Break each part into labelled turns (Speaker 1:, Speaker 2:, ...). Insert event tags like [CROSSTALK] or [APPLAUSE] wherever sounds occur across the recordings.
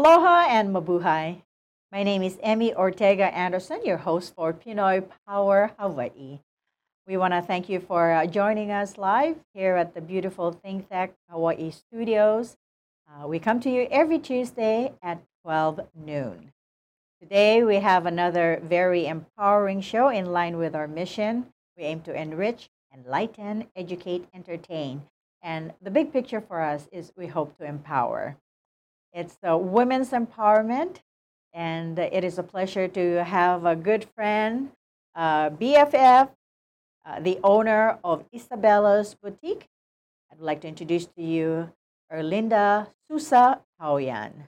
Speaker 1: Aloha and mabuhay. My name is Emmie Ortega Anderson, your host for Pinoy Power Hawaii. We want to thank you for uh, joining us live here at the beautiful Think Tech Hawaii studios. Uh, we come to you every Tuesday at 12 noon. Today we have another very empowering show in line with our mission. We aim to enrich, enlighten, educate, entertain. And the big picture for us is we hope to empower. It's uh, women's empowerment, and it is a pleasure to have a good friend, uh, BFF, uh, the owner of Isabella's Boutique. I'd like to introduce to you Erlinda Susa Tauyan.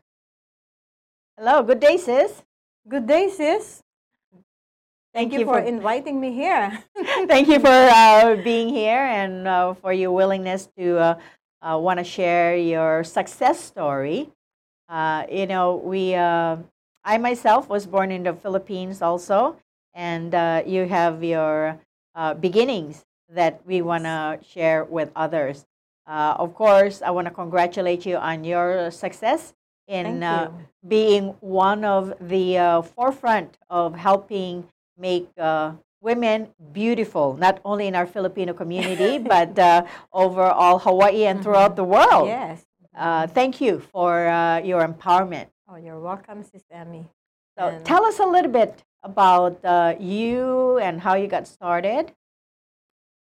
Speaker 1: Hello, good day, sis.
Speaker 2: Good day, sis.
Speaker 1: Thank,
Speaker 2: Thank you, for, inviting me here. [LAUGHS]
Speaker 1: thank you for uh, being here and uh, for your willingness to uh, uh want to share your success story. Uh, you know, we, uh, I myself was born in the Philippines also, and you have your beginnings that we want to share with others. of course, I want to congratulate you on your success in being one of the forefront of helping make uh, women beautiful, not only in our Filipino community, [LAUGHS] but uh, overall Hawaii and throughout the world.
Speaker 2: Yes.
Speaker 1: Uh, thank you for uh, your empowerment.
Speaker 2: Oh, you're welcome, Sis Emmie.
Speaker 1: So and tell us a little bit about uh, you and how you got started.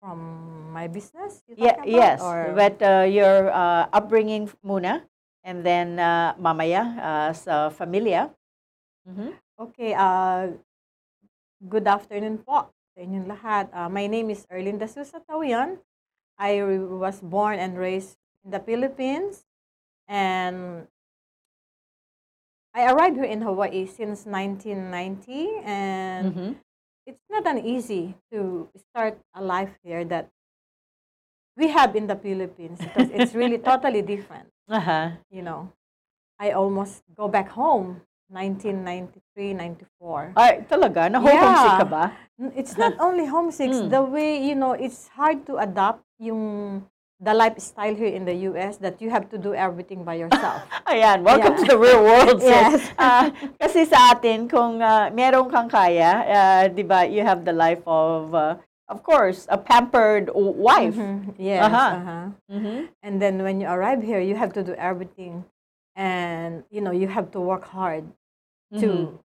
Speaker 2: From my business?
Speaker 1: yeah, yes. Or? But uh, your upbringing muna, and then mamaya sa familia.
Speaker 2: Mm-hmm. Okay, Good afternoon po sa inyong lahat. Uh, my name is Erlinda Susa Tauyan. I was born and raised in the Philippines. And I arrived here in Hawaii since 1990. And mm-hmm. it's not an easy to start a life here that we have in the Philippines because it's [LAUGHS] really totally different. Uh-huh. You know, I almost go back home 1993, 94.
Speaker 1: Ay, talaga? Na-homesick yeah. ka ba?
Speaker 2: It's not only homesick. [LAUGHS] mm. The way, you know, it's hard to adapt yung the lifestyle here in the US that you have to do everything by yourself. [LAUGHS]
Speaker 1: Ayan, welcome yeah. to the real world, sis. yes. uh, [LAUGHS] kasi sa atin, kung uh, meron kang kaya, uh, di ba, you have the life of, uh, of course, a pampered wife.
Speaker 2: Mm-hmm. Yes. Uh-huh. Uh-huh. Mm-hmm. And then when you arrive here, you have to do everything and you know you have to work hard mm-hmm. to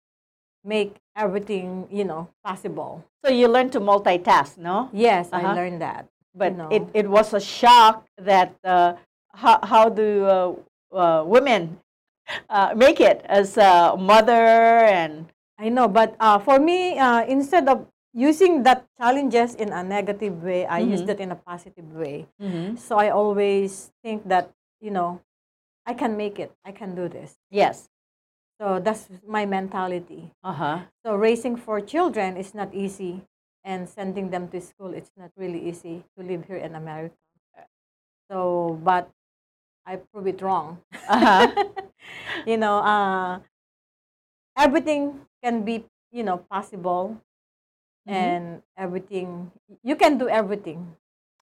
Speaker 2: make everything you know possible
Speaker 1: so you learn to multitask no
Speaker 2: yes uh-huh. i learned that
Speaker 1: but
Speaker 2: know.
Speaker 1: it, it was a shock that uh, how, how do uh, uh, women uh, make it as a mother and
Speaker 2: i know but uh, for me uh, instead of using that challenges in a negative way i mm-hmm. used it in a positive way mm-hmm. so i always think that you know I can make it. I can do this.
Speaker 1: Yes.
Speaker 2: So that's my mentality. Uh-huh. So raising four children is not easy and sending them to school it's not really easy to live here in America. So but I prove it wrong. Uh-huh. [LAUGHS] you know, uh, everything can be, you know, possible mm-hmm. and everything you can do everything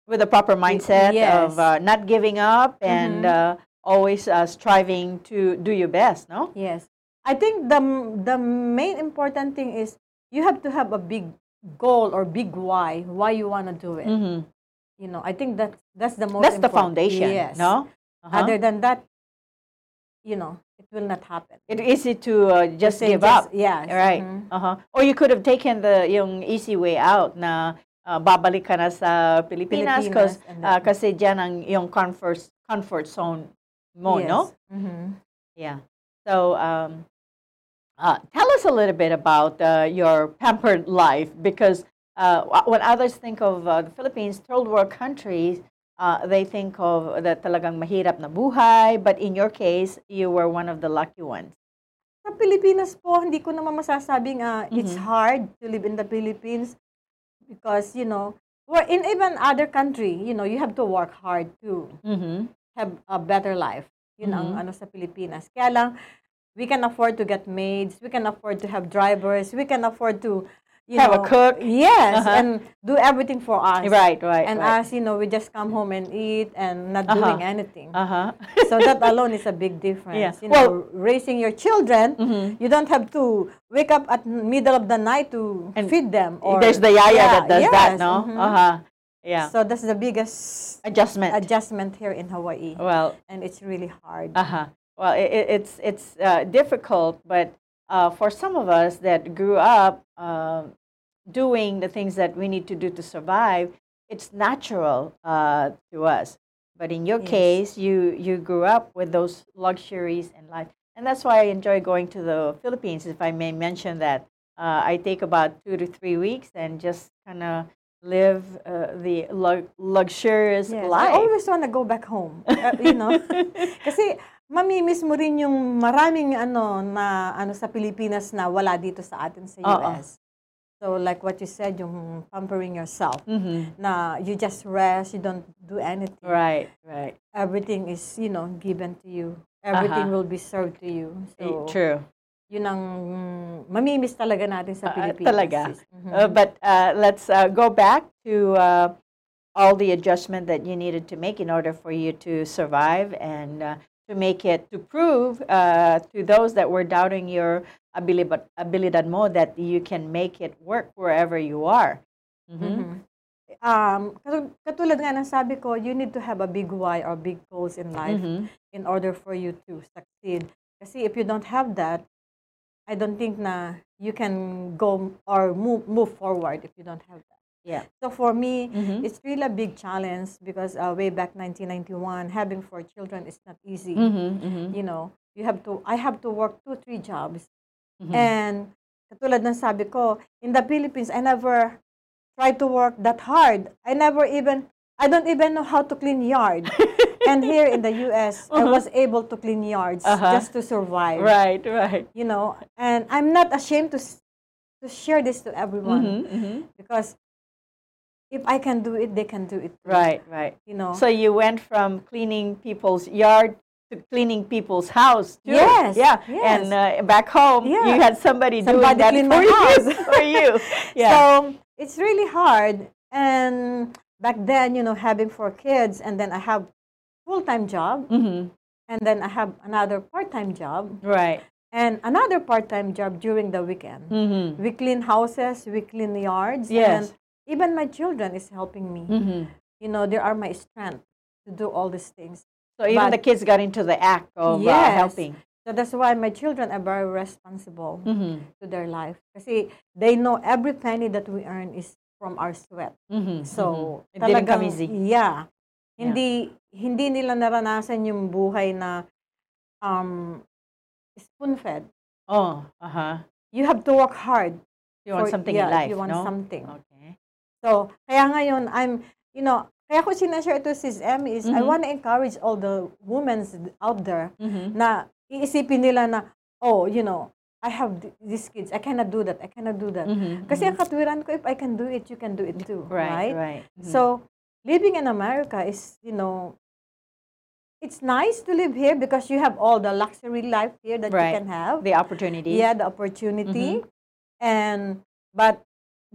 Speaker 1: with a proper mindset yes. of uh, not giving up and mm-hmm. uh, always uh, striving to do your best, no?
Speaker 2: Yes. I think the the main important thing is you have to have a big goal or big why why you want to do it. Mm-hmm. You know, I think that that's the most.
Speaker 1: That's
Speaker 2: important.
Speaker 1: the foundation. Yes. No.
Speaker 2: Uh-huh. Other than that, you know, it will not happen.
Speaker 1: It's easy to uh, just give just, up.
Speaker 2: Yeah.
Speaker 1: Right. Mm-hmm. Uh-huh. Or you could have taken the yung easy way out na uh, babalik ka na sa Pilipinas, Pilipinas uh, kasi diyan ang yung comfort comfort zone more, yes. no? Mm-hmm. Yeah. So, um, uh, tell us a little bit about uh, your pampered life because uh, when others think of uh, the Philippines, third world countries, uh, they think of the talagang mahirap na buhay, but in your case, you were one of the lucky ones.
Speaker 2: Sa Pilipinas po, hindi ko naman masasabing uh, mm-hmm. it's hard to live in the Philippines because, you know, or in even other country, you know, you have to work hard too. Mm-hmm have a better life. Yun mm-hmm. ang ano sa Pilipinas. Kaya lang, we can afford to get maids, we can afford to have drivers, we can afford to you
Speaker 1: Have a cook.
Speaker 2: Yes,
Speaker 1: Uh-huh.
Speaker 2: and do everything for us.
Speaker 1: Right, right,
Speaker 2: And
Speaker 1: right.
Speaker 2: us, you know, we just come home and eat and not
Speaker 1: Uh-huh.
Speaker 2: doing anything.
Speaker 1: Uh-huh.
Speaker 2: so that alone is a big difference.
Speaker 1: Yeah.
Speaker 2: You
Speaker 1: Well-
Speaker 2: know, raising your children,
Speaker 1: Mhm.
Speaker 2: you don't have to wake up at middle of the night to
Speaker 1: And
Speaker 2: feed them. Or
Speaker 1: There's the yaya
Speaker 2: Yeah,
Speaker 1: that does that,
Speaker 2: yes,
Speaker 1: no?
Speaker 2: mhm.
Speaker 1: Uh-huh. Yeah.
Speaker 2: So that's the biggest
Speaker 1: Adjustment.
Speaker 2: adjustment here in Hawaii,
Speaker 1: well,
Speaker 2: and it's really hard.
Speaker 1: uh-huh. Well, it, it- it's it's uh, difficult, but uh, for some of us that grew up um doing the things that we need to do to survive, it's natural uh, to us. But in your
Speaker 2: Yes.
Speaker 1: case, you you grew up with those luxuries in life, and that's why I enjoy going to the Philippines. If I may mention that, uh, I take about two to three weeks and just kind of live uh, the lu- luxurious
Speaker 2: Yes,
Speaker 1: life.
Speaker 2: I always want to go back home. uh, you know, [LAUGHS] kasi mamimiss mo rin yung maraming ano na ano sa Pilipinas na wala dito sa atin sa
Speaker 1: Oo.
Speaker 2: US. So like what you said, yung pampering yourself.
Speaker 1: Mhm.
Speaker 2: Na you just rest, you don't do anything.
Speaker 1: Right, right.
Speaker 2: Everything is, you know, given to you. Everything
Speaker 1: Uh-huh.
Speaker 2: will be served to you.
Speaker 1: Eh,
Speaker 2: So,
Speaker 1: True.
Speaker 2: yun ang mamimiss talaga natin
Speaker 1: Ah,
Speaker 2: sa Pilipinas.
Speaker 1: talaga.
Speaker 2: sis. Mhm.
Speaker 1: Uh, but uh, let's uh, go back to uh, all the adjustment that you needed to make in order for you to survive and uh, to make it to prove uh, to those that were doubting your ability, abilidad mo that you can make it work wherever you are. Mhm.
Speaker 2: Mhm. Um, katu- katulad nga ng sabi ko, you need to have a big why or big goals in life
Speaker 1: Mhm.
Speaker 2: in order for you to succeed. Kasi if you don't have that, I don't think na you can go or move move forward if you don't have that.
Speaker 1: Yeah.
Speaker 2: So for me,
Speaker 1: Mhm.
Speaker 2: it's really a big challenge because uh, way back 1991, having four children is not easy.
Speaker 1: Mhm, mhm,
Speaker 2: You know, you have to. I have to work two, three jobs,
Speaker 1: mhm.
Speaker 2: and katulad ng sabi ko, in the Philippines, I never tried to work that hard. I never even. I don't even know how to clean yard. [LAUGHS] and here in the U.S., I was able to clean yards
Speaker 1: Uh-huh.
Speaker 2: just to survive.
Speaker 1: right, right.
Speaker 2: You know, and I'm not ashamed to to share this to everyone
Speaker 1: Mhm, mhm.
Speaker 2: because if I can do it, they can do it.
Speaker 1: Right, right.
Speaker 2: You know.
Speaker 1: So you went from cleaning people's yard to cleaning people's house too.
Speaker 2: Yes,
Speaker 1: Yeah.
Speaker 2: yes.
Speaker 1: And uh, back home,
Speaker 2: Yeah.
Speaker 1: you had somebody, doing that [LAUGHS] for you. for [LAUGHS] you. Yeah.
Speaker 2: So it's really hard. And back then, you know, having four kids, and then I have full time job,
Speaker 1: hmm
Speaker 2: and then I have another part time job,
Speaker 1: Right.
Speaker 2: and another part time job during the weekend.
Speaker 1: Mm-hmm.
Speaker 2: We clean houses, we clean yards,
Speaker 1: Yes.
Speaker 2: and even my children is helping me.
Speaker 1: Mm-hmm.
Speaker 2: You know, they are my strength to do all these things.
Speaker 1: So even
Speaker 2: But-
Speaker 1: the kids got into the act of uh,
Speaker 2: Yes.
Speaker 1: helping.
Speaker 2: So that's why my children are very responsible
Speaker 1: Mm-hmm.
Speaker 2: to their life. Kasi they know every penny that we earn is from our sweat.
Speaker 1: Mm-hmm.
Speaker 2: So,
Speaker 1: it didn't come easy.
Speaker 2: Yeah. Hindi hindi nila naranasan yung buhay na um spoon-fed.
Speaker 1: Oh, uh huh.
Speaker 2: You have to work hard.
Speaker 1: You want
Speaker 2: for-
Speaker 1: something
Speaker 2: yeah,
Speaker 1: in life,
Speaker 2: You want
Speaker 1: no?
Speaker 2: something.
Speaker 1: Okay.
Speaker 2: So, kaya ngayon, I'm, you know, kaya ko sinashare ito sis Emmy is I
Speaker 1: Mhm.
Speaker 2: want to encourage all the women out there
Speaker 1: Mm-hmm.
Speaker 2: na iisipin nila na, oh, you know, I have th- these kids. I cannot do that. I cannot do that.
Speaker 1: Mm-hmm.
Speaker 2: Kasi ang katwiran ko, if I can do it, you can do it too.
Speaker 1: right,
Speaker 2: Right?
Speaker 1: right. Mhm.
Speaker 2: So, living in America is, you know, it's nice to live here because you have all the luxury life here that
Speaker 1: Right.
Speaker 2: you can have.
Speaker 1: the opportunity.
Speaker 2: Yeah, the opportunity. And, but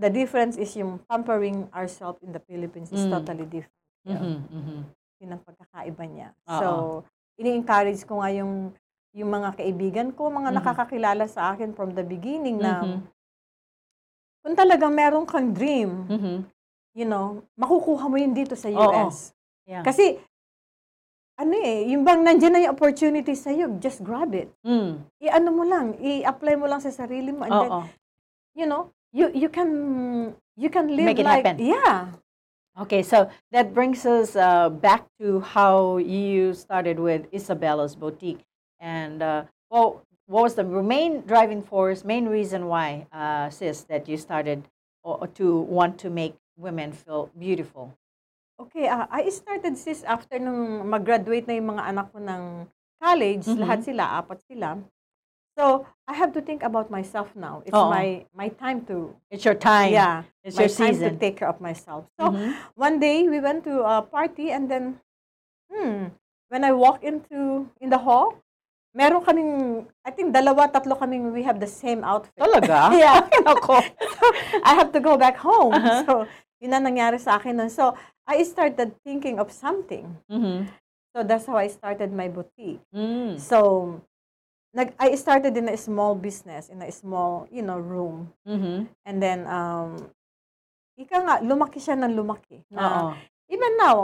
Speaker 2: the difference is yung pampering ourselves in the Philippines is
Speaker 1: Mm.
Speaker 2: totally different.
Speaker 1: Mm-hmm. Mm-hmm.
Speaker 2: Yun ang pagkakaiba niya.
Speaker 1: Oo.
Speaker 2: So, ini-encourage ko nga yung, yung mga kaibigan ko, mga
Speaker 1: Mhm.
Speaker 2: nakakakilala sa akin from the beginning na
Speaker 1: Mhm.
Speaker 2: kung talagang meron kang dream,
Speaker 1: Mm-hmm.
Speaker 2: you know, makukuha mo yun dito sa. US.
Speaker 1: Yeah.
Speaker 2: Kasi, ano eh, yung bang nandiyan na yung opportunity sa iyo, just grab it.
Speaker 1: Mm.
Speaker 2: I-ano mo lang, i-apply mo lang sa sarili mo. And then,
Speaker 1: Oo.
Speaker 2: you know, you you can you can live
Speaker 1: Make it
Speaker 2: like
Speaker 1: happen.
Speaker 2: yeah.
Speaker 1: Okay, so that brings us uh, back to how you started with Isabella's Boutique. And uh, well, what was the main driving force, main reason why, uh, sis, that you started o- to want to make women feel beautiful?
Speaker 2: Okay, ah, I started sis after nung mag-graduate na yung mga anak ko ng college,
Speaker 1: Mhm.
Speaker 2: lahat sila, apat sila. So, I have to think about myself now. It's
Speaker 1: Oo.
Speaker 2: my my time to
Speaker 1: It's your time.
Speaker 2: yeah,
Speaker 1: It's
Speaker 2: my
Speaker 1: your
Speaker 2: time
Speaker 1: season.
Speaker 2: to take care of myself. So,
Speaker 1: Mhm.
Speaker 2: one day we went to a party and then hmm when i walk into in the hall meron kaming, I think dalawa, tatlo kaming, we have the same outfit.
Speaker 1: Talaga? [LAUGHS]
Speaker 2: yeah. [LAUGHS]
Speaker 1: Ako.
Speaker 2: so, I have to go back home. Uh-huh. So, yun na nangyari sa akin nun. So, I started thinking of something. Mm-hmm. So, that's how I started my boutique. Mm. So, nag, I started in a small business, in a small, you know, room. Mm-hmm. And then, um, ika nga, lumaki siya ng lumaki. Na, Uh-oh. even now,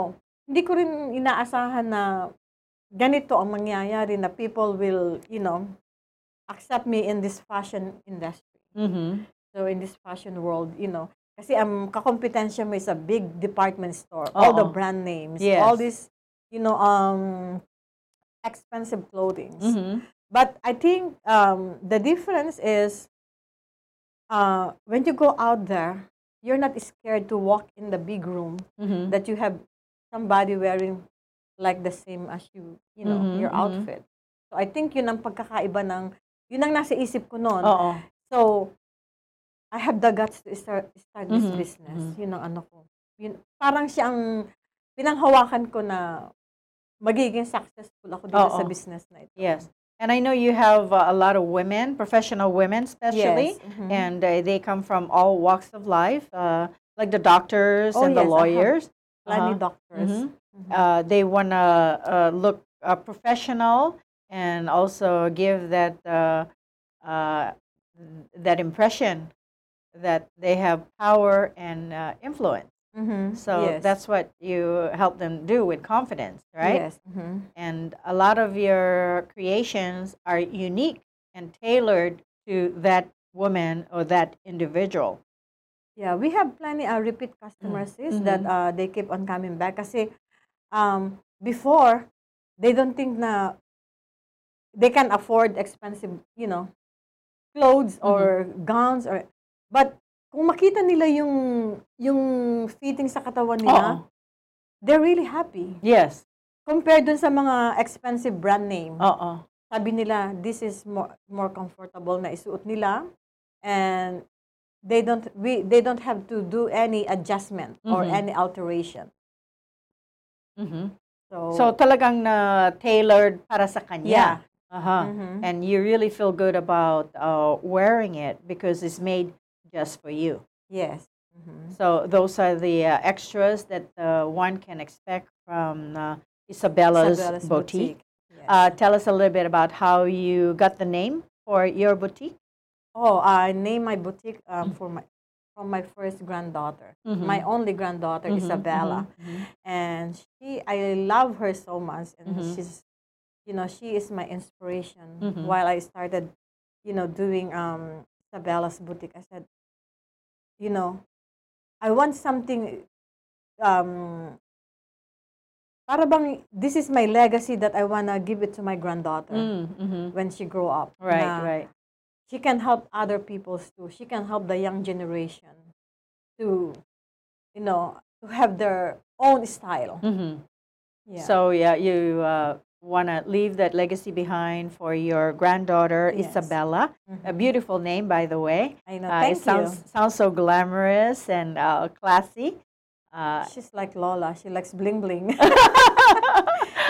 Speaker 2: hindi ko rin inaasahan na ganito ang mangyayari na people will, you know, accept me in this fashion industry. Mm-hmm. So in this fashion world, you know, kasi ang kakompetensya mo is a big department store, Uh-oh. all the brand names, yes. all this, you know, um, expensive clothing. Mm-hmm. But I think um, the difference is uh, when you go out there, you're not scared to walk in the big room mm-hmm. that you have somebody wearing like the same as you, you know, mm-hmm, your mm-hmm. outfit. So I think yun ang pagkakaiba ng, yun ang nasa isip ko noon. Oo. So, I have the guts to start, start this mm-hmm, business. Mm-hmm. Yun ang ano ko. Yun, parang siyang pinanghawakan ko na magiging successful ako dito sa business na ito.
Speaker 1: Yes. And I know you have uh, a lot of women, professional women especially, yes. mm-hmm. and uh, they come from all walks of life, uh, like the doctors oh, and yes, the lawyers.
Speaker 2: Uh-huh. doctors. Mm-hmm.
Speaker 1: Mm-hmm. Uh, they want to uh, look uh, professional and also give that uh, uh, that impression that they have power and uh, influence. Mm-hmm. So yes. that's what you help them do with confidence, right?
Speaker 2: Yes. Mm-hmm.
Speaker 1: And a lot of your creations are unique and tailored to that woman or that individual.
Speaker 2: Yeah, we have plenty of repeat customers mm-hmm. that uh, they keep on coming back kasi um, before, they don't think na they can afford expensive, you know, clothes mm-hmm. or mm-hmm. gowns or but kung makita nila yung yung fitting sa katawan nila, Oo. they're really happy.
Speaker 1: Yes.
Speaker 2: Compared dun sa mga expensive brand name.
Speaker 1: Oo.
Speaker 2: Sabi nila, this is more more comfortable na isuot nila and they don't we they don't have to do any adjustment mm-hmm. or any alteration.
Speaker 1: Mm-hmm. So, so talagang na tailored para sa kanya.
Speaker 2: Yeah.
Speaker 1: Uh-huh. Mm-hmm. And you really feel good about uh, wearing it because it's made just for you.
Speaker 2: Yes.
Speaker 1: Mm-hmm. So those are the uh, extras that uh, one can expect from uh, Isabella's, Isabella's Boutique. boutique. Yes. Uh, tell us a little bit about how you got the name for your boutique.
Speaker 2: Oh, I named my boutique um, for my from my first granddaughter, mm-hmm. my only granddaughter, mm-hmm, Isabella, mm-hmm, mm-hmm. and she, I love her so much, and mm-hmm. she's, you know, she is my inspiration. Mm-hmm. While I started, you know, doing um, Isabella's boutique, I said, you know, I want something. Um, para bang this is my legacy that I wanna give it to my granddaughter mm, when she grow up.
Speaker 1: Right, na, right
Speaker 2: she can help other people too. She can help the young generation to, you know, to have their own style.
Speaker 1: Mm-hmm. Yeah. So yeah, you uh, want to leave that legacy behind for your granddaughter yes. Isabella. Mm-hmm. A beautiful name, by the way.
Speaker 2: I know. Uh, Thank
Speaker 1: it sounds
Speaker 2: you.
Speaker 1: sounds so glamorous and uh, classy.
Speaker 2: Uh, She's like Lola. She likes bling bling. [LAUGHS]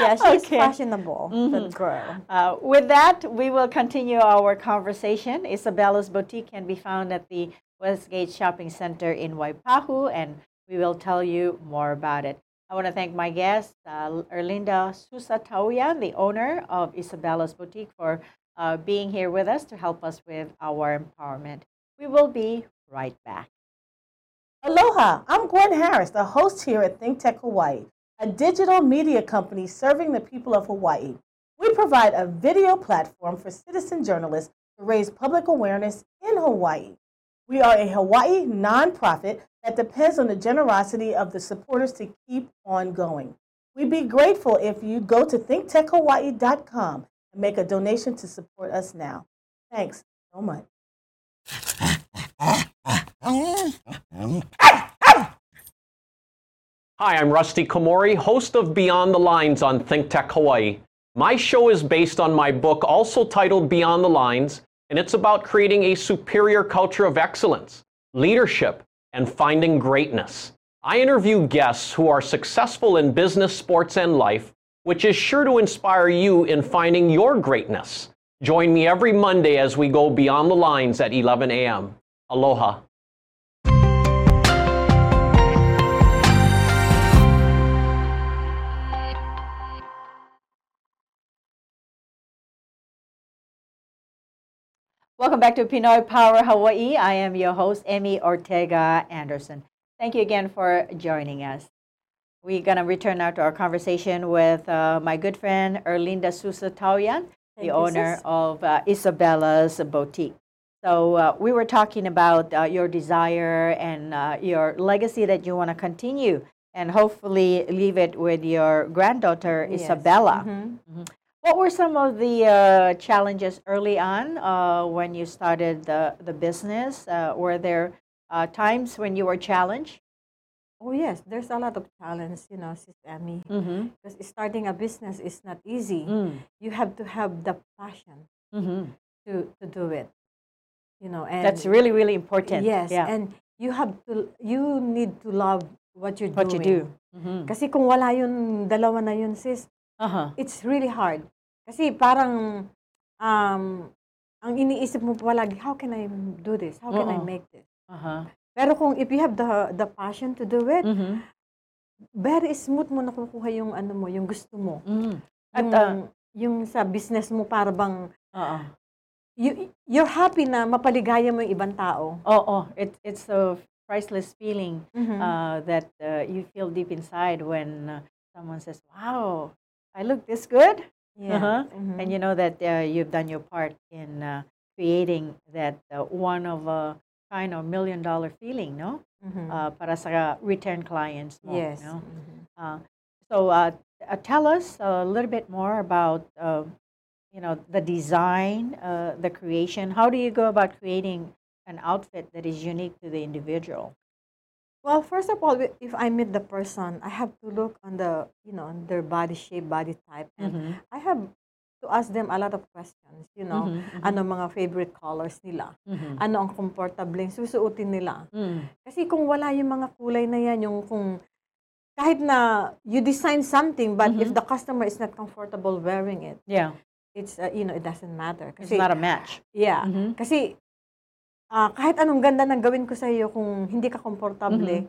Speaker 2: yeah, she's okay. fashionable, mm-hmm. girl.
Speaker 1: Uh, with that, we will continue our conversation. Isabella's Boutique can be found at the Westgate Shopping Center in Waipahu, and we will tell you more about it. I want to thank my guest, uh, Erlinda Susa Tauyan, the owner of Isabella's Boutique, for uh, being here with us to help us with our empowerment. We will be right back.
Speaker 3: Aloha, I'm Gwen Harris, the host here at Think Tech Hawaii a digital media company serving the people of Hawaii. We provide a video platform for citizen journalists to raise public awareness in Hawaii. We are a Hawaii nonprofit that depends on the generosity of the supporters to keep on going. We'd be grateful if you'd go to thinktechhawaii.com and make a donation to support us now. Thanks so much.
Speaker 4: Hi, I'm Rusty Komori, host of Beyond the Lines on ThinkTech Hawaii. My show is based on my book, also titled Beyond the Lines, and it's about creating a superior culture of excellence, leadership, and finding greatness. I interview guests who are successful in business, sports, and life which is sure to inspire you in finding your greatness. Join me every Monday as we go beyond the lines at 11 a.m. Aloha.
Speaker 1: Welcome back to Pinoy Power Hawaii. I am your host, Emmie Ortega Anderson. Thank you again for joining us. We're going to return now to our conversation with uh, my good friend, Erlinda Susa Tauyan, the
Speaker 2: you,
Speaker 1: owner
Speaker 2: sis.
Speaker 1: of uh, Isabella's Boutique. So, uh, we were talking about uh, your desire and uh, your legacy that you want to continue and hopefully leave it with your granddaughter,
Speaker 2: Yes.
Speaker 1: Isabella.
Speaker 2: Mhm.
Speaker 1: What were some of the uh, challenges early on uh, when you started the, the business? Uh, were there uh, times when you were challenged?
Speaker 2: Oh yes, there's a lot of challenge, you know, Sis Emmie.
Speaker 1: Mm-hmm.
Speaker 2: Because starting a business is not easy.
Speaker 1: Mm.
Speaker 2: You have to have the passion
Speaker 1: Mm-hmm.
Speaker 2: to, to do it. You know, and
Speaker 1: That's really, really important.
Speaker 2: Yes,
Speaker 1: Yeah.
Speaker 2: and you have to you need to love what you're
Speaker 1: what you
Speaker 2: doing.
Speaker 1: do. Mm-hmm.
Speaker 2: Kasi kung wala yun, dalawa na yun, sis,
Speaker 1: Uh-huh.
Speaker 2: it's really hard. Kasi parang, um, ang iniisip mo palagi, how can I do this? How can I
Speaker 1: Oo.
Speaker 2: make this?
Speaker 1: Uh-huh.
Speaker 2: Pero kung if you have the the passion to do it,
Speaker 1: Mm-hmm.
Speaker 2: very smooth mo nakukuha yung ano mo, yung gusto mo.
Speaker 1: Mm-hmm. At,
Speaker 2: Yung,
Speaker 1: uh,
Speaker 2: yung sa business mo para bang
Speaker 1: uh-uh.
Speaker 2: you, you're happy na mapaligaya mo yung ibang tao.
Speaker 1: Oh, oh, it, it's a priceless feeling
Speaker 2: Mhm.
Speaker 1: uh, that uh, you feel deep inside when uh, someone says, wow, I look this good.
Speaker 2: Yeah.
Speaker 1: uh-huh.
Speaker 2: Mhm.
Speaker 1: And you know that uh, you've done your part in uh, creating that uh, one of a kind of million dollar feeling, no?
Speaker 2: Mhm.
Speaker 1: Uh, para sa return clients mo,
Speaker 2: yes.
Speaker 1: no?
Speaker 2: Mhm.
Speaker 1: Uh, so uh, uh, tell us a little bit more about, uh, you know, the design, uh, the creation. How do you go about creating an outfit that is unique to the individual?
Speaker 2: Well, first of all, if I meet the person, I have to look on the, you know, on their body shape, body type, and
Speaker 1: Mhm.
Speaker 2: I have to ask them a lot of questions. You know,
Speaker 1: Mhm, mhm.
Speaker 2: ano mga favorite colors nila,
Speaker 1: Mhm.
Speaker 2: ano ang comfortable susuotin nila.
Speaker 1: Mm.
Speaker 2: Kasi kung wala yung mga kulay na yan, yung kung kahit na you design something, but if
Speaker 1: Mhm.
Speaker 2: the customer is not comfortable wearing it,
Speaker 1: Yeah,
Speaker 2: it's uh, you know it doesn't matter.
Speaker 1: it's
Speaker 2: Kasi
Speaker 1: not a match.
Speaker 2: yeah,
Speaker 1: Mhm.
Speaker 2: kasi ah, kahit anong ganda ng gawin ko sa iyo kung hindi ka komportable,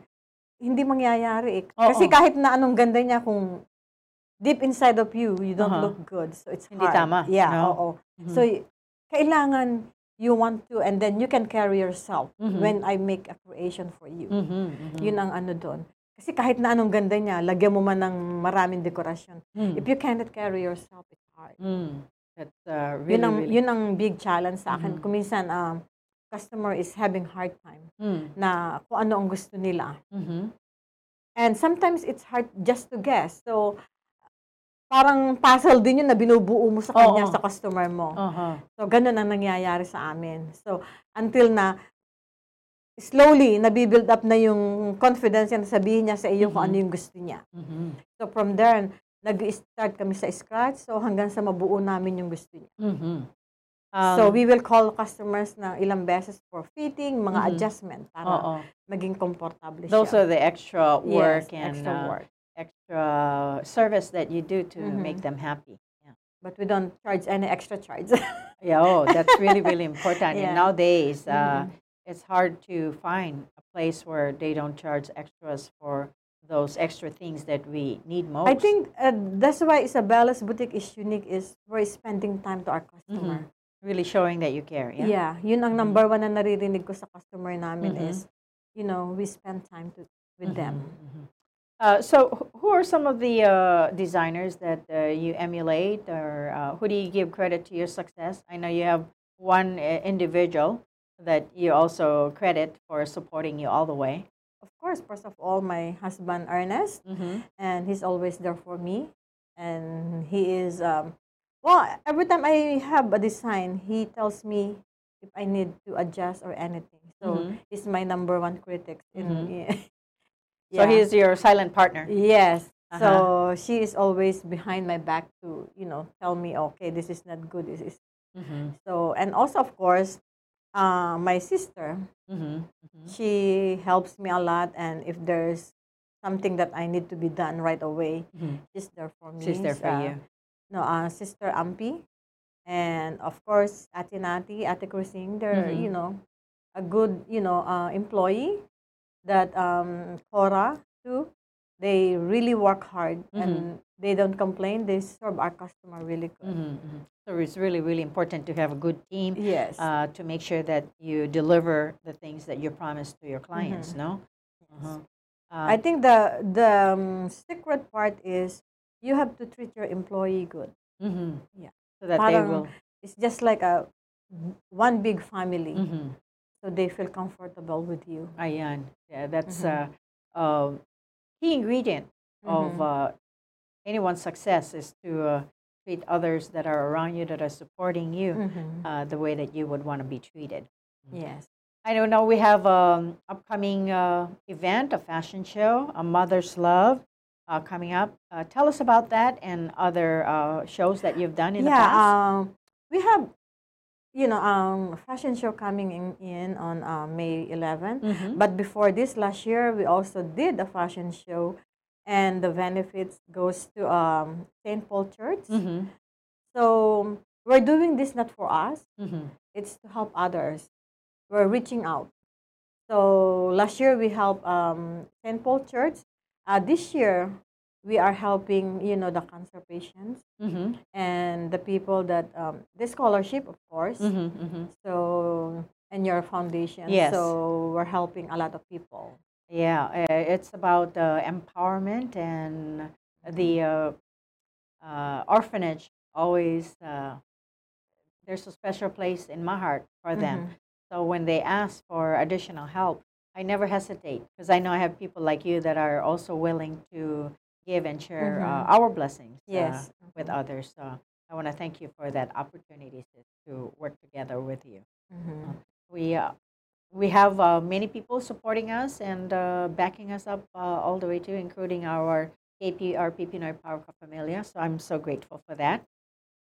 Speaker 2: hindi mangyayari eh. Kasi kahit na anong ganda niya kung deep inside of you, you don't
Speaker 1: Uh-huh.
Speaker 2: look good. So it's
Speaker 1: Hindi
Speaker 2: hard.
Speaker 1: tama,
Speaker 2: Yeah,
Speaker 1: no?
Speaker 2: oo.
Speaker 1: Mhm.
Speaker 2: So y- kailangan you want to and then you can carry yourself
Speaker 1: Mhm.
Speaker 2: when I make a creation for you.
Speaker 1: Mhm, mhm.
Speaker 2: Yun ang ano doon. Kasi kahit na anong ganda niya, lagyan mo man ng maraming dekorasyon.
Speaker 1: Mm.
Speaker 2: If you cannot carry yourself, it's hard.
Speaker 1: Mm. That's uh, really,
Speaker 2: yun ang
Speaker 1: really.
Speaker 2: yun ang big challenge sa akin.
Speaker 1: Mhm.
Speaker 2: Kung minsan um, customer is having hard time
Speaker 1: Mm.
Speaker 2: na kung ano ang gusto nila.
Speaker 1: Mhm.
Speaker 2: And sometimes it's hard just to guess. So parang puzzle din yun na binubuo mo sa kanya
Speaker 1: Oo.
Speaker 2: sa customer mo.
Speaker 1: Uh-huh.
Speaker 2: So ganun ang nangyayari sa amin. So until na slowly nabibuild up na yung confidence niya na sabihin niya sa iyo kung
Speaker 1: Mhm.
Speaker 2: ano yung gusto niya.
Speaker 1: Mhm.
Speaker 2: So from there, nag-start kami sa scratch. So hanggang sa mabuo namin yung gusto niya.
Speaker 1: Mhm.
Speaker 2: so
Speaker 1: Um,
Speaker 2: we will call customers na ilang beses for fitting, mga
Speaker 1: Mhm.
Speaker 2: adjustment para
Speaker 1: oo.
Speaker 2: maging komportable siya.
Speaker 1: Those are the extra work
Speaker 2: yes,
Speaker 1: and
Speaker 2: extra
Speaker 1: uh,
Speaker 2: work.
Speaker 1: extra service that you do to make
Speaker 2: Mhm.
Speaker 1: them happy. Yeah.
Speaker 2: But we don't charge any extra charge. [LAUGHS]
Speaker 1: Yeah, oh, that's really, really important. And
Speaker 2: Yeah.
Speaker 1: nowadays, uh,
Speaker 2: Mhm.
Speaker 1: it's hard to find a place where they don't charge extras for those extra things that we need most.
Speaker 2: I think uh, that's why Isabella's boutique is unique is we're spending time to our customer.
Speaker 1: Really showing that you care. Yeah.
Speaker 2: Yeah, yun ang number one na naririnig ko sa customer namin
Speaker 1: Mhm.
Speaker 2: is, you know, we spend time to with them.
Speaker 1: Mhm. Uh, so, wh- who are some of the uh, designers that uh, you emulate, or uh, who do you give credit to your success? I know you have one uh, individual that you also credit for supporting you all the way.
Speaker 2: Of course, first of all, my husband Ernest,
Speaker 1: Mm-hmm.
Speaker 2: and he's always there for me, and he is um, well. Every time I have a design, he tells me if I need to adjust or anything. So
Speaker 1: Mhm.
Speaker 2: he's my number one critic. In,
Speaker 1: Mhm.
Speaker 2: yeah. [LAUGHS]
Speaker 1: So he's your silent partner.
Speaker 2: Yes.
Speaker 1: Uh-huh.
Speaker 2: So she is always behind my back to, you know, tell me, okay, this is not good. This is
Speaker 1: Mm-hmm.
Speaker 2: so, and also of course, uh, my sister,
Speaker 1: Mm-hmm.
Speaker 2: she helps me a lot. And if there's something that I need to be done right away,
Speaker 1: Mhm.
Speaker 2: she's there for me.
Speaker 1: She's there for you.
Speaker 2: No, uh, Sister Ampi, and of course Ate Nati, Ate Cruising. They're
Speaker 1: Mhm.
Speaker 2: you know a good you know uh, employee. That um, Cora too. They really work hard
Speaker 1: Mhm.
Speaker 2: and they don't complain. They serve our customer really good.
Speaker 1: Mhm, mhm. So it's really, really important to have a good team
Speaker 2: Yes.
Speaker 1: uh, to make sure that you deliver the things that you promise to your clients.
Speaker 2: Mhm.
Speaker 1: No.
Speaker 2: Yes.
Speaker 1: Uh-huh.
Speaker 2: I
Speaker 1: Um,
Speaker 2: think the the um, secret part is you have to treat your employee good.
Speaker 1: mhm.
Speaker 2: Yeah.
Speaker 1: So that they will.
Speaker 2: It's just like a one big family,
Speaker 1: Mhm.
Speaker 2: so they feel comfortable with you.
Speaker 1: Ayan. Yeah, that's
Speaker 2: Mhm.
Speaker 1: uh, uh, key ingredient of
Speaker 2: Mhm.
Speaker 1: uh, anyone's success is to uh, treat others that are around you that are supporting you
Speaker 2: Mhm.
Speaker 1: uh, the way that you would want to be treated.
Speaker 2: Yes.
Speaker 1: I don't know. We have an upcoming uh, event, a fashion show, a Mother's Love, uh, coming up. Uh, tell us about that and other uh, shows that you've done in the
Speaker 2: yeah.
Speaker 1: past.
Speaker 2: Um, we have, you know, um, fashion show coming in, in on uh, May 11th.
Speaker 1: Mhm.
Speaker 2: But before this, last year we also did a fashion show, and the benefits goes to um, Saint Paul Church.
Speaker 1: Mhm.
Speaker 2: So we're doing this not for us;
Speaker 1: Mhm.
Speaker 2: it's to help others. We're reaching out. So last year we helped um, Saint Paul Church. Uh, this year we are helping, you know, the cancer patients
Speaker 1: Mhm.
Speaker 2: and the people that um, the scholarship, of course.
Speaker 1: Mhm. Mhm.
Speaker 2: So and your foundation.
Speaker 1: Yes.
Speaker 2: So we're helping a lot of people.
Speaker 1: Yeah, uh, it's about uh, empowerment and the uh, uh, orphanage. Always, uh, there's a special place in my heart for them.
Speaker 2: Mhm.
Speaker 1: So when they ask for additional help, I never hesitate because I know I have people like you that are also willing to give and share uh,
Speaker 2: Mhm.
Speaker 1: our blessings uh,
Speaker 2: Yes.
Speaker 1: with
Speaker 2: Mhm.
Speaker 1: others. So I want to thank you for that opportunity sis, to work together with you.
Speaker 2: Mhm.
Speaker 1: We uh, we have uh, many people supporting us and uh, backing us up uh, all the way to, including our KPRP Pinoy Power Familia. So I'm so grateful for that.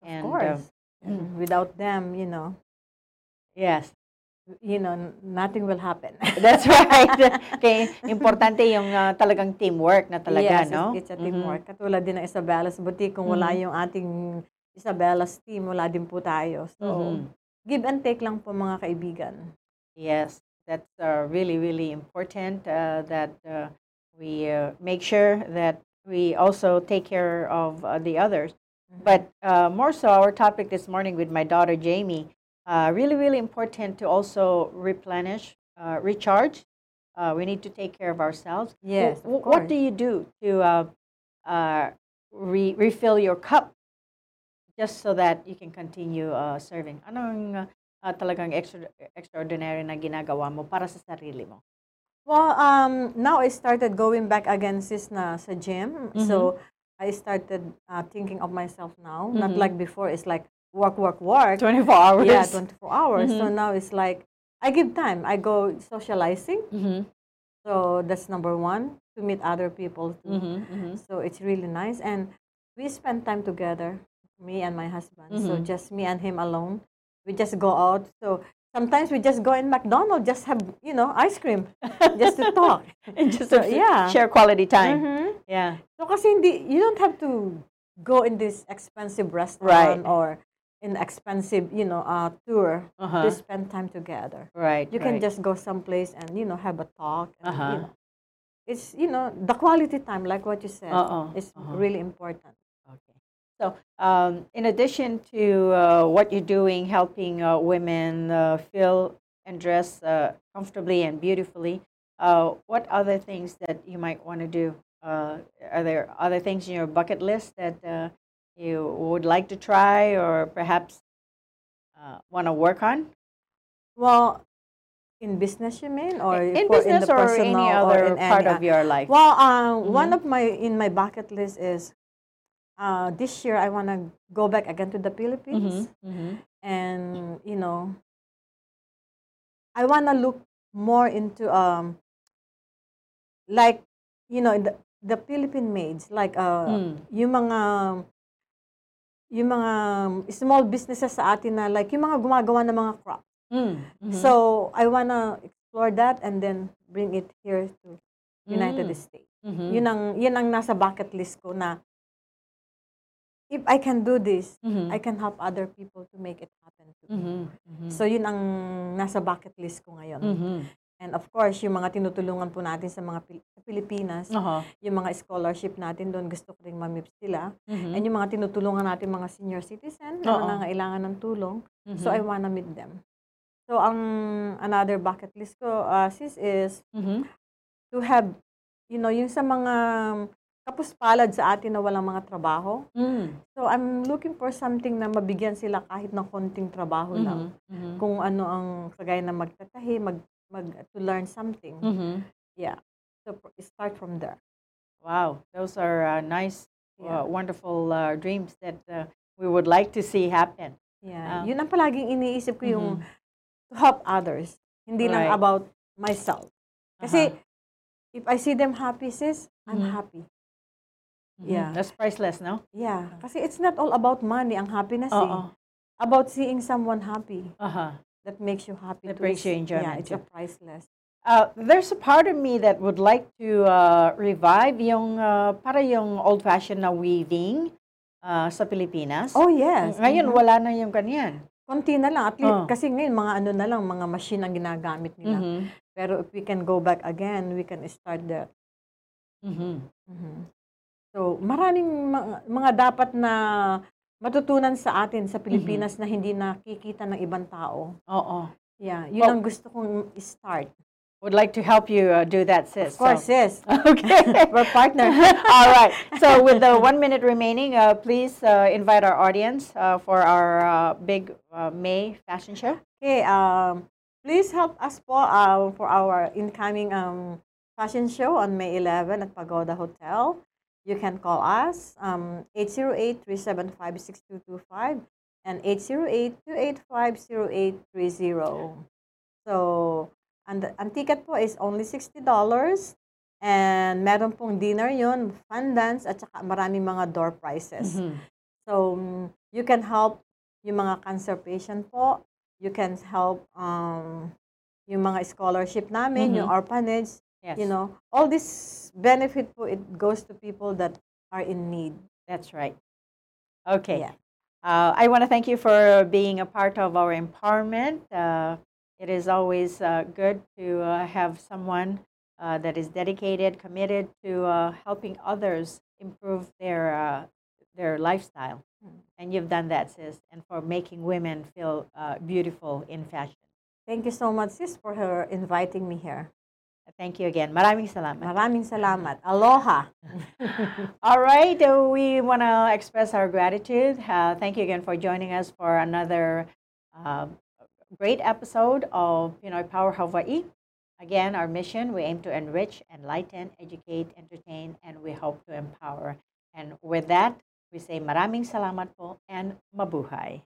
Speaker 2: Of
Speaker 1: uh,
Speaker 2: course. And Without them, you know,
Speaker 1: yes,
Speaker 2: you know, nothing will happen. [LAUGHS]
Speaker 1: that's right. [LAUGHS] okay, importante yung uh, talagang teamwork na talaga,
Speaker 2: yes,
Speaker 1: no?
Speaker 2: it's, it's a teamwork. Katulad din ng Isabella's Boutique. Kung wala
Speaker 1: Mhm.
Speaker 2: yung ating Isabella's team, wala din po tayo. So,
Speaker 1: Mhm.
Speaker 2: give and take lang po mga kaibigan.
Speaker 1: Yes, that's uh, really, really important uh, that uh, we uh, make sure that we also take care of uh, the others.
Speaker 2: Mhm.
Speaker 1: But uh, more so, our topic this morning with my daughter Jamie, uh, really, really important to also replenish, uh, recharge. Uh, we need to take care of ourselves.
Speaker 2: Yes, of
Speaker 1: what do you do to uh, uh, re- refill your cup just so that you can continue uh, serving? Anong uh, talagang extra- extraordinary na ginagawa mo para sa sarili mo?
Speaker 2: Well, um, now I started going back again sis na sa gym.
Speaker 1: Mm-hmm.
Speaker 2: So, I started uh, thinking of myself now. Not
Speaker 1: Mhm.
Speaker 2: like before, it's like work, work, work.
Speaker 1: 24 [LAUGHS] hours.
Speaker 2: Yeah, 24 hours. So
Speaker 1: Mhm.
Speaker 2: now it's like I give time. I go socializing.
Speaker 1: Mm-hmm.
Speaker 2: So that's number one to meet other people. Too.
Speaker 1: Mm-hmm. Mm-hmm.
Speaker 2: So it's really nice, and we spend time together, me and my husband. So
Speaker 1: Mhm.
Speaker 2: just me and him alone. We just go out. So sometimes we just go in McDonald's, just have you know ice cream, just to talk. [LAUGHS]
Speaker 1: And just
Speaker 2: So,
Speaker 1: to
Speaker 2: yeah.
Speaker 1: share quality time.
Speaker 2: Mhm.
Speaker 1: Yeah.
Speaker 2: So kasi hindi, you don't have to go in this expensive restaurant
Speaker 1: Right.
Speaker 2: or in expensive, you know, uh, tour
Speaker 1: Uh-huh.
Speaker 2: to spend time together.
Speaker 1: Right.
Speaker 2: You can
Speaker 1: right.
Speaker 2: just go someplace and you know have a talk. And,
Speaker 1: Uh-huh.
Speaker 2: you know, it's you know the quality time, like what you said,
Speaker 1: Uh-uh,
Speaker 2: is
Speaker 1: uh-huh.
Speaker 2: really important.
Speaker 1: Okay. So, um, in addition to uh, what you're doing, helping uh, women uh, feel and dress uh, comfortably and beautifully, uh, what other things that you might want to do? Uh, are there other things in your bucket list that uh, you would like to try or perhaps uh, want to work on?
Speaker 2: Well, in business you mean, or
Speaker 1: in
Speaker 2: for-
Speaker 1: business
Speaker 2: the
Speaker 1: or
Speaker 2: personal
Speaker 1: any other
Speaker 2: in
Speaker 1: part
Speaker 2: any-
Speaker 1: of your life?
Speaker 2: Well, uh, one
Speaker 1: Mhm.
Speaker 2: of my in my bucket list is uh, this year I want to go back again to the Philippines.
Speaker 1: Mhm, mhm.
Speaker 2: and you know i want to look more into um like you know the, the philippine maids like uh
Speaker 1: Mm.
Speaker 2: yung mga yung mga small businesses sa atin na like yung mga gumagawa ng mga crop
Speaker 1: Mm, mhm.
Speaker 2: so i want to explore that and then bring it here to united
Speaker 1: Mm.
Speaker 2: states
Speaker 1: Mhm.
Speaker 2: Yun ang yun ang nasa bucket list ko na if I can do this,
Speaker 1: Mhm.
Speaker 2: I can help other people to make it happen to me.
Speaker 1: Mhm. Mhm.
Speaker 2: So yun ang nasa bucket list ko ngayon.
Speaker 1: Mhm.
Speaker 2: And of course, yung mga tinutulungan po natin sa mga Pil- sa Pilipinas,
Speaker 1: Aha.
Speaker 2: yung mga scholarship natin doon, gusto ko ring mamip sila.
Speaker 1: Mhm.
Speaker 2: And yung mga tinutulungan natin mga senior citizen na
Speaker 1: Oo.
Speaker 2: nangangailangan ng tulong.
Speaker 1: Mhm.
Speaker 2: So I wanna meet them. So ang another bucket list ko, uh, sis, is
Speaker 1: Mhm.
Speaker 2: to have, you know, yung sa mga kapuspalad sa atin na walang mga trabaho.
Speaker 1: Mm.
Speaker 2: So I'm looking for something na mabigyan sila kahit ng konting trabaho lang.
Speaker 1: Mhm. Mhm.
Speaker 2: Kung ano ang kagaya na magtatahi, mag, mag to learn something.
Speaker 1: Mhm.
Speaker 2: Yeah. So start from there.
Speaker 1: Wow, those are uh, nice,
Speaker 2: Yeah.
Speaker 1: uh, wonderful uh, dreams that uh, we would like to see happen.
Speaker 2: Yeah.
Speaker 1: Um,
Speaker 2: Yun ang palaging iniisip ko yung
Speaker 1: Mhm.
Speaker 2: to help others. Hindi lang
Speaker 1: Right.
Speaker 2: about myself. Kasi
Speaker 1: Uh-huh.
Speaker 2: if I see them happy, sis, I'm
Speaker 1: Mhm.
Speaker 2: happy.
Speaker 1: Mhm.
Speaker 2: yeah.
Speaker 1: That's priceless, no?
Speaker 2: Yeah. Kasi it's not all about money, ang happiness eh.
Speaker 1: Oo.
Speaker 2: About seeing someone happy.
Speaker 1: Uh-huh.
Speaker 2: That makes you happy.
Speaker 1: That brings you
Speaker 2: It's- Yeah,
Speaker 1: enjoyment
Speaker 2: it's
Speaker 1: too.
Speaker 2: a priceless.
Speaker 1: Uh, there's a part of me that would like to uh, revive yung uh, para yung old-fashioned na weaving uh, sa Pilipinas.
Speaker 2: Oh, yes.
Speaker 1: Ngayon,
Speaker 2: Mhm.
Speaker 1: wala na yung kanyan.
Speaker 2: Konti na lang. At least,
Speaker 1: Oh.
Speaker 2: Kasi ngayon, mga ano na lang, mga machine ang ginagamit nila.
Speaker 1: Mhm.
Speaker 2: Pero if we can go back again, we can start there.
Speaker 1: Mhm.
Speaker 2: Mhm. So, maraming mga, mga dapat na matutunan sa atin sa Pilipinas na hindi nakikita ng ibang tao.
Speaker 1: Oo.
Speaker 2: Yeah, yun
Speaker 1: Well-
Speaker 2: ang gusto kong start.
Speaker 1: Would like to help you uh, do that, sis.
Speaker 2: Of course,
Speaker 1: So-
Speaker 2: yes. [LAUGHS]
Speaker 1: Okay. [LAUGHS]
Speaker 2: We're partners. [LAUGHS]
Speaker 1: All right. So, with the one minute remaining, uh, please uh, invite our audience uh, for our uh, big uh, May fashion show.
Speaker 2: Okay, um, please help us po uh, for our incoming um, fashion show on May 11 at Pagoda Hotel. You can call us um, 808-375-6225 and 808-285-0830. So, and ang ticket po is only $60 and meron pong dinner yun, fun dance at saka maraming mga door prizes.
Speaker 1: Mhm.
Speaker 2: So, you can help yung mga cancer patient po. You can help um, yung mga scholarship namin, yung
Speaker 1: Mhm.
Speaker 2: orphanage.
Speaker 1: Yes.
Speaker 2: You know, all this benefit po, it goes to people that are in need.
Speaker 1: That's right. Okay.
Speaker 2: Yeah.
Speaker 1: Uh, I want to thank you for being a part of our empowerment. Uh, it is always uh, good to uh, have someone uh, that is dedicated, committed to uh, helping others improve their uh, their lifestyle,
Speaker 2: Mm.
Speaker 1: and you've done that, sis, and for making women feel uh, beautiful in fashion.
Speaker 2: Thank you so much, sis, for her inviting me here.
Speaker 1: Thank you again. Maraming salamat.
Speaker 2: Maraming salamat. [LAUGHS] Aloha. [LAUGHS]
Speaker 1: All right, uh, we want to express our gratitude. Uh, thank you again for joining us for another uh, great episode of Pinoy Power Hawaii. Again, our mission we aim to enrich, enlighten, educate, entertain, and we hope to empower. And with that, we say maraming salamat po and mabuhay.